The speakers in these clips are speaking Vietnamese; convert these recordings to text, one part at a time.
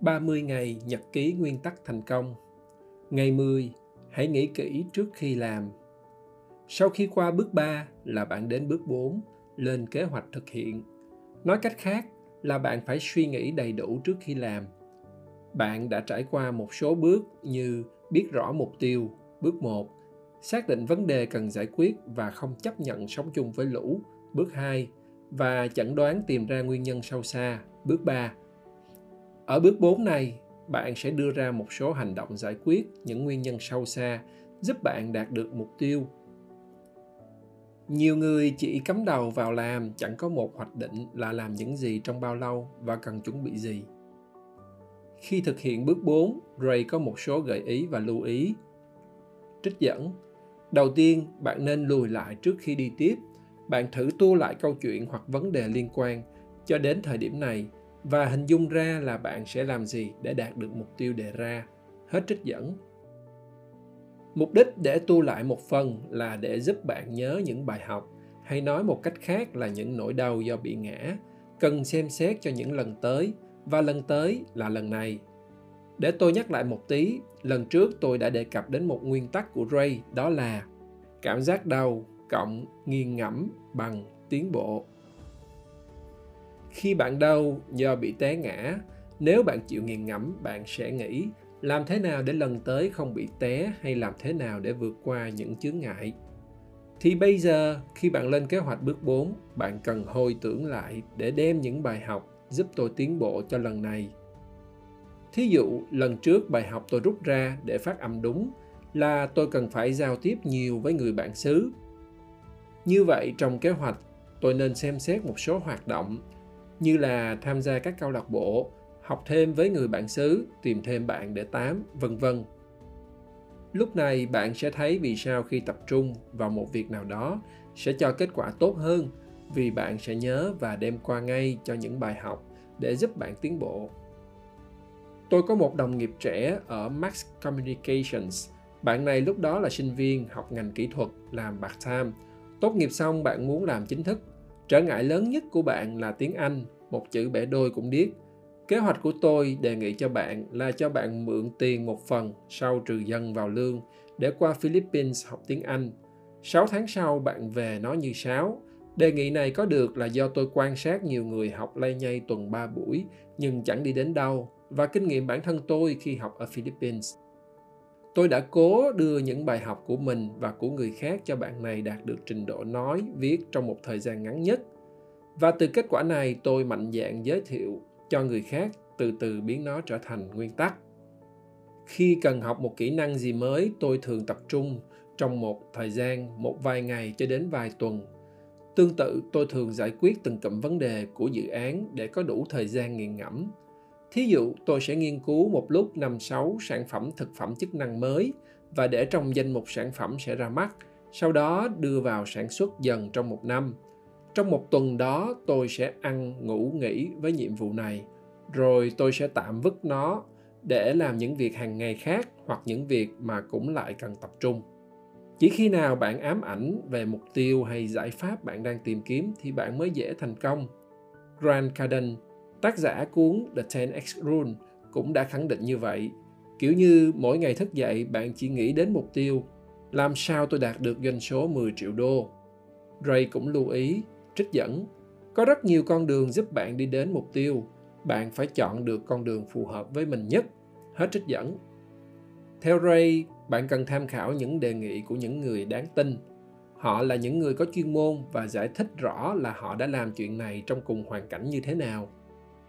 30 ngày nhật ký nguyên tắc thành công. Ngày 10, hãy nghĩ kỹ trước khi làm. Sau khi qua bước 3 là bạn đến bước 4, lên kế hoạch thực hiện. Nói cách khác là bạn phải suy nghĩ đầy đủ trước khi làm. Bạn đã trải qua một số bước như biết rõ mục tiêu, bước 1, xác định vấn đề cần giải quyết và không chấp nhận sống chung với lũ, bước 2, và chẩn đoán tìm ra nguyên nhân sâu xa, bước 3. Ở bước 4 này, bạn sẽ đưa ra một số hành động giải quyết những nguyên nhân sâu xa giúp bạn đạt được mục tiêu nhiều người chỉ cắm đầu vào làm chẳng có một hoạch định là làm những gì trong bao lâu và cần chuẩn bị gì khi thực hiện bước 4, Ray có một số gợi ý và lưu ý. Trích dẫn Đầu tiên, bạn nên lùi lại trước khi đi tiếp. Bạn thử tua lại câu chuyện hoặc vấn đề liên quan cho đến thời điểm này và hình dung ra là bạn sẽ làm gì để đạt được mục tiêu đề ra. Hết trích dẫn. Mục đích để tu lại một phần là để giúp bạn nhớ những bài học hay nói một cách khác là những nỗi đau do bị ngã cần xem xét cho những lần tới và lần tới là lần này. Để tôi nhắc lại một tí, lần trước tôi đã đề cập đến một nguyên tắc của Ray đó là cảm giác đau cộng nghiền ngẫm bằng tiến bộ. Khi bạn đau do bị té ngã, nếu bạn chịu nghiền ngẫm, bạn sẽ nghĩ làm thế nào để lần tới không bị té hay làm thế nào để vượt qua những chướng ngại. Thì bây giờ, khi bạn lên kế hoạch bước 4, bạn cần hồi tưởng lại để đem những bài học giúp tôi tiến bộ cho lần này. Thí dụ, lần trước bài học tôi rút ra để phát âm đúng là tôi cần phải giao tiếp nhiều với người bạn xứ. Như vậy, trong kế hoạch, tôi nên xem xét một số hoạt động như là tham gia các câu lạc bộ, học thêm với người bạn xứ, tìm thêm bạn để tám, vân vân. Lúc này bạn sẽ thấy vì sao khi tập trung vào một việc nào đó sẽ cho kết quả tốt hơn vì bạn sẽ nhớ và đem qua ngay cho những bài học để giúp bạn tiến bộ. Tôi có một đồng nghiệp trẻ ở Max Communications. Bạn này lúc đó là sinh viên học ngành kỹ thuật, làm part-time. Tốt nghiệp xong bạn muốn làm chính thức. Trở ngại lớn nhất của bạn là tiếng Anh, một chữ bẻ đôi cũng điếc. Kế hoạch của tôi đề nghị cho bạn là cho bạn mượn tiền một phần sau trừ dần vào lương để qua Philippines học tiếng Anh. 6 tháng sau bạn về nói như sáo. Đề nghị này có được là do tôi quan sát nhiều người học lay nhây tuần 3 buổi nhưng chẳng đi đến đâu và kinh nghiệm bản thân tôi khi học ở Philippines. Tôi đã cố đưa những bài học của mình và của người khác cho bạn này đạt được trình độ nói, viết trong một thời gian ngắn nhất. Và từ kết quả này tôi mạnh dạn giới thiệu cho người khác từ từ biến nó trở thành nguyên tắc. Khi cần học một kỹ năng gì mới tôi thường tập trung trong một thời gian một vài ngày cho đến vài tuần. Tương tự tôi thường giải quyết từng cụm vấn đề của dự án để có đủ thời gian nghiền ngẫm thí dụ, tôi sẽ nghiên cứu một lúc năm sáu sản phẩm thực phẩm chức năng mới và để trong danh mục sản phẩm sẽ ra mắt, sau đó đưa vào sản xuất dần trong một năm. Trong một tuần đó, tôi sẽ ăn, ngủ, nghỉ với nhiệm vụ này. Rồi tôi sẽ tạm vứt nó để làm những việc hàng ngày khác hoặc những việc mà cũng lại cần tập trung. Chỉ khi nào bạn ám ảnh về mục tiêu hay giải pháp bạn đang tìm kiếm thì bạn mới dễ thành công. Grant cardone tác giả cuốn the 10x rule cũng đã khẳng định như vậy. Kiểu như mỗi ngày thức dậy, bạn chỉ nghĩ đến mục tiêu, làm sao tôi đạt được doanh số 10 triệu đô. Ray cũng lưu ý, trích dẫn, có rất nhiều con đường giúp bạn đi đến mục tiêu. Bạn phải chọn được con đường phù hợp với mình nhất. Hết trích dẫn. Theo ray, bạn cần tham khảo những đề nghị của những người đáng tin. Họ là những người có chuyên môn và giải thích rõ là họ đã làm chuyện này trong cùng hoàn cảnh như thế nào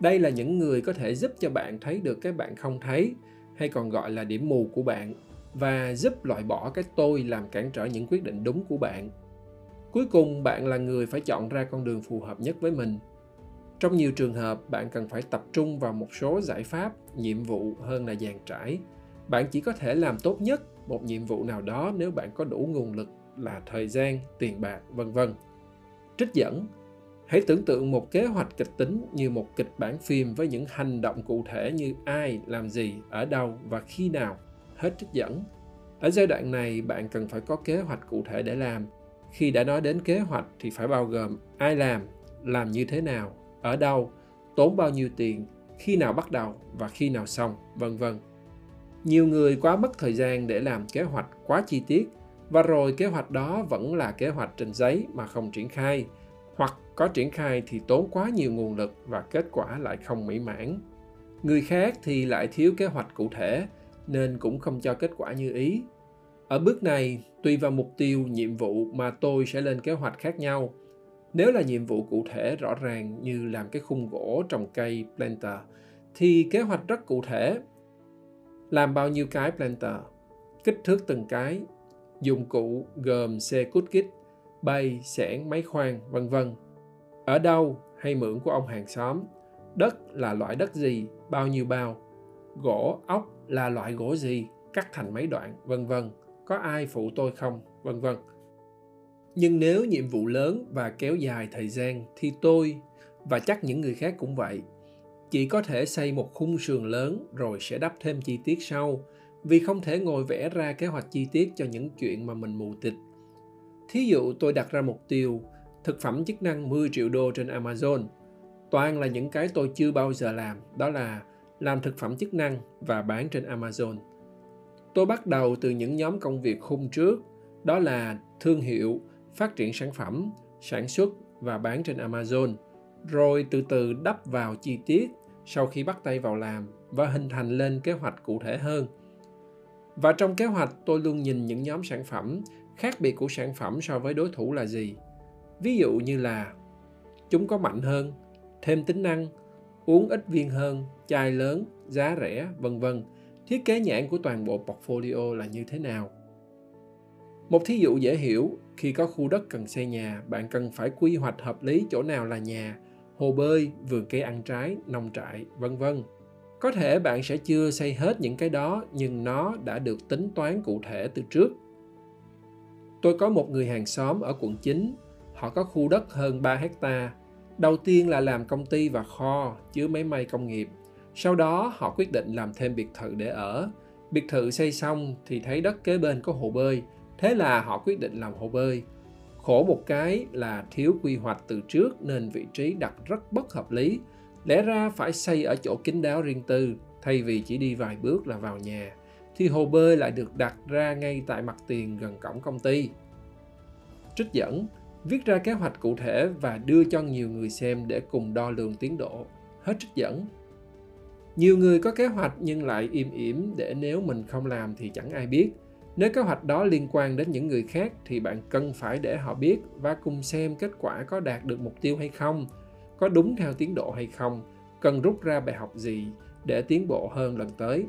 đây là những người có thể giúp cho bạn thấy được cái bạn không thấy, hay còn gọi là điểm mù của bạn, và giúp loại bỏ cái tôi làm cản trở những quyết định đúng của bạn. Cuối cùng, bạn là người phải chọn ra con đường phù hợp nhất với mình. Trong nhiều trường hợp, bạn cần phải tập trung vào một số giải pháp, nhiệm vụ hơn là dàn trải. Bạn chỉ có thể làm tốt nhất một nhiệm vụ nào đó nếu bạn có đủ nguồn lực là thời gian, tiền bạc, vân vân. Trích dẫn hãy tưởng tượng một kế hoạch kịch tính như một kịch bản phim với những hành động cụ thể như ai làm gì ở đâu và khi nào. Hết trích dẫn. Ở giai đoạn này bạn cần phải có kế hoạch cụ thể để làm. Khi đã nói đến kế hoạch thì phải bao gồm ai làm làm như thế nào ở đâu tốn bao nhiêu tiền khi nào bắt đầu và khi nào xong, vân vân. Nhiều người quá mất thời gian để làm kế hoạch quá chi tiết và rồi kế hoạch đó vẫn là kế hoạch trên giấy mà không triển khai hoặc có triển khai thì tốn quá nhiều nguồn lực và kết quả lại không mỹ mãn. Người khác thì lại thiếu kế hoạch cụ thể, nên cũng không cho kết quả như ý. Ở bước này, tùy vào mục tiêu, nhiệm vụ mà tôi sẽ lên kế hoạch khác nhau. Nếu là nhiệm vụ cụ thể rõ ràng như làm cái khung gỗ trồng cây planter, thì kế hoạch rất cụ thể. Làm bao nhiêu cái planter? Kích thước từng cái, dụng cụ gồm xe cút kít bay xẻng máy khoan, vân vân. Ở đâu hay mượn của ông hàng xóm? Đất là loại đất gì? Bao nhiêu bao? Gỗ, ốc là loại gỗ gì? Cắt thành mấy đoạn? Vân vân. Có ai phụ tôi không? Vân vân. Nhưng nếu nhiệm vụ lớn và kéo dài thời gian thì tôi và chắc những người khác cũng vậy. Chỉ có thể xây một khung sườn lớn rồi sẽ đắp thêm chi tiết sau, vì không thể ngồi vẽ ra kế hoạch chi tiết cho những chuyện mà mình mù tịch thí dụ tôi đặt ra mục tiêu, thực phẩm chức năng 10 triệu đô trên Amazon. Toàn là những cái tôi chưa bao giờ làm, đó là làm thực phẩm chức năng và bán trên Amazon. Tôi bắt đầu từ những nhóm công việc khung trước, đó là thương hiệu, phát triển sản phẩm, sản xuất và bán trên amazon. Rồi từ từ đắp vào chi tiết sau khi bắt tay vào làm và hình thành lên kế hoạch cụ thể hơn. Và trong kế hoạch, tôi luôn nhìn những nhóm sản phẩm khác biệt của sản phẩm so với đối thủ là gì? Ví dụ như là, chúng có mạnh hơn, thêm tính năng, uống ít viên hơn, chai lớn, giá rẻ, vân vân. Thiết kế nhãn của toàn bộ portfolio là như thế nào? Một thí dụ dễ hiểu, khi có khu đất cần xây nhà, bạn cần phải quy hoạch hợp lý chỗ nào là nhà, hồ bơi, vườn cây ăn trái, nông trại, vân vân. Có thể bạn sẽ chưa xây hết những cái đó, nhưng nó đã được tính toán cụ thể từ trước tôi có một người hàng xóm ở quận 9 họ có khu đất hơn 3 hecta. Đầu tiên là làm công ty và kho, chứa máy may công nghiệp. Sau đó, họ quyết định làm thêm biệt thự để ở. Biệt thự xây xong thì thấy đất kế bên có hồ bơi, thế là họ quyết định làm hồ bơi. Khổ một cái là thiếu quy hoạch từ trước nên vị trí đặt rất bất hợp lý. Lẽ ra phải xây ở chỗ kín đáo riêng tư, thay vì chỉ đi vài bước là vào nhà thì hồ bơi lại được đặt ra ngay tại mặt tiền gần cổng công ty. Trích dẫn, viết ra kế hoạch cụ thể và đưa cho nhiều người xem để cùng đo lường tiến độ. Hết trích dẫn. Nhiều người có kế hoạch nhưng lại im ỉm để nếu mình không làm thì chẳng ai biết. Nếu kế hoạch đó liên quan đến những người khác thì bạn cần phải để họ biết và cùng xem kết quả có đạt được mục tiêu hay không, có đúng theo tiến độ hay không, cần rút ra bài học gì để tiến bộ hơn lần tới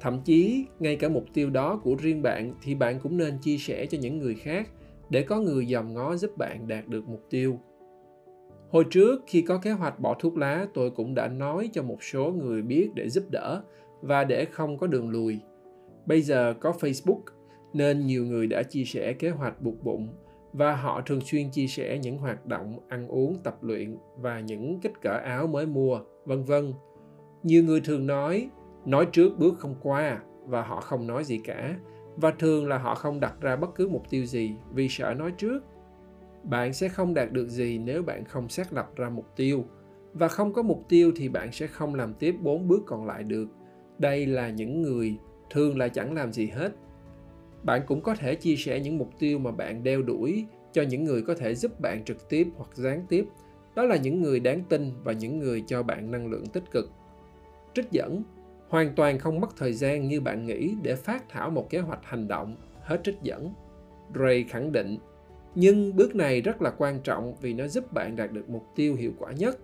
thậm chí, ngay cả mục tiêu đó của riêng bạn thì bạn cũng nên chia sẻ cho những người khác để có người dòm ngó giúp bạn đạt được mục tiêu. Hồi trước, khi có kế hoạch bỏ thuốc lá, tôi cũng đã nói cho một số người biết để giúp đỡ và để không có đường lùi. Bây giờ có facebook, nên nhiều người đã chia sẻ kế hoạch buộc bụng và họ thường xuyên chia sẻ những hoạt động ăn uống, tập luyện và những kích cỡ áo mới mua, vân vân. Nhiều người thường nói nói trước bước không qua và họ không nói gì cả. Và thường là họ không đặt ra bất cứ mục tiêu gì vì sợ nói trước. Bạn sẽ không đạt được gì nếu bạn không xác lập ra mục tiêu. Và không có mục tiêu thì bạn sẽ không làm tiếp bốn bước còn lại được. Đây là những người, thường là chẳng làm gì hết. Bạn cũng có thể chia sẻ những mục tiêu mà bạn đeo đuổi cho những người có thể giúp bạn trực tiếp hoặc gián tiếp. Đó là những người đáng tin và những người cho bạn năng lượng tích cực. Trích dẫn hoàn toàn không mất thời gian như bạn nghĩ để phát thảo một kế hoạch hành động hết trích dẫn. Ray khẳng định, nhưng bước này rất là quan trọng vì nó giúp bạn đạt được mục tiêu hiệu quả nhất.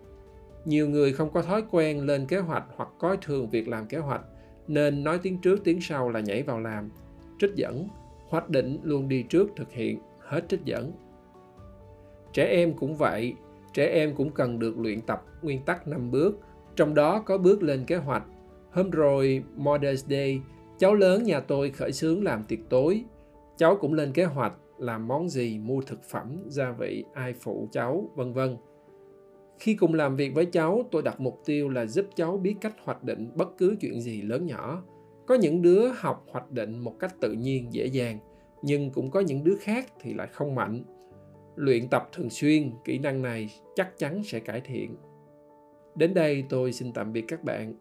Nhiều người không có thói quen lên kế hoạch hoặc coi thường việc làm kế hoạch, nên nói tiếng trước tiếng sau là nhảy vào làm. Trích dẫn, hoạch định luôn đi trước thực hiện hết trích dẫn. Trẻ em cũng vậy, trẻ em cũng cần được luyện tập nguyên tắc 5 bước, trong đó có bước lên kế hoạch hôm rồi, Mother's Day, cháu lớn nhà tôi khởi xướng làm tiệc tối. Cháu cũng lên kế hoạch làm món gì mua thực phẩm gia vị ai phụ cháu, vân vân. Khi cùng làm việc với cháu, tôi đặt mục tiêu là giúp cháu biết cách hoạch định bất cứ chuyện gì lớn nhỏ. Có những đứa học hoạch định một cách tự nhiên, dễ dàng, nhưng cũng có những đứa khác thì lại không mạnh. Luyện tập thường xuyên, kỹ năng này chắc chắn sẽ cải thiện. Đến đây tôi xin tạm biệt các bạn.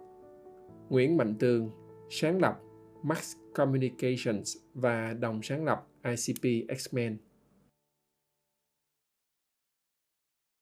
Nguyễn Mạnh Tường, sáng lập Max Communications và đồng sáng lập ICP X-Men.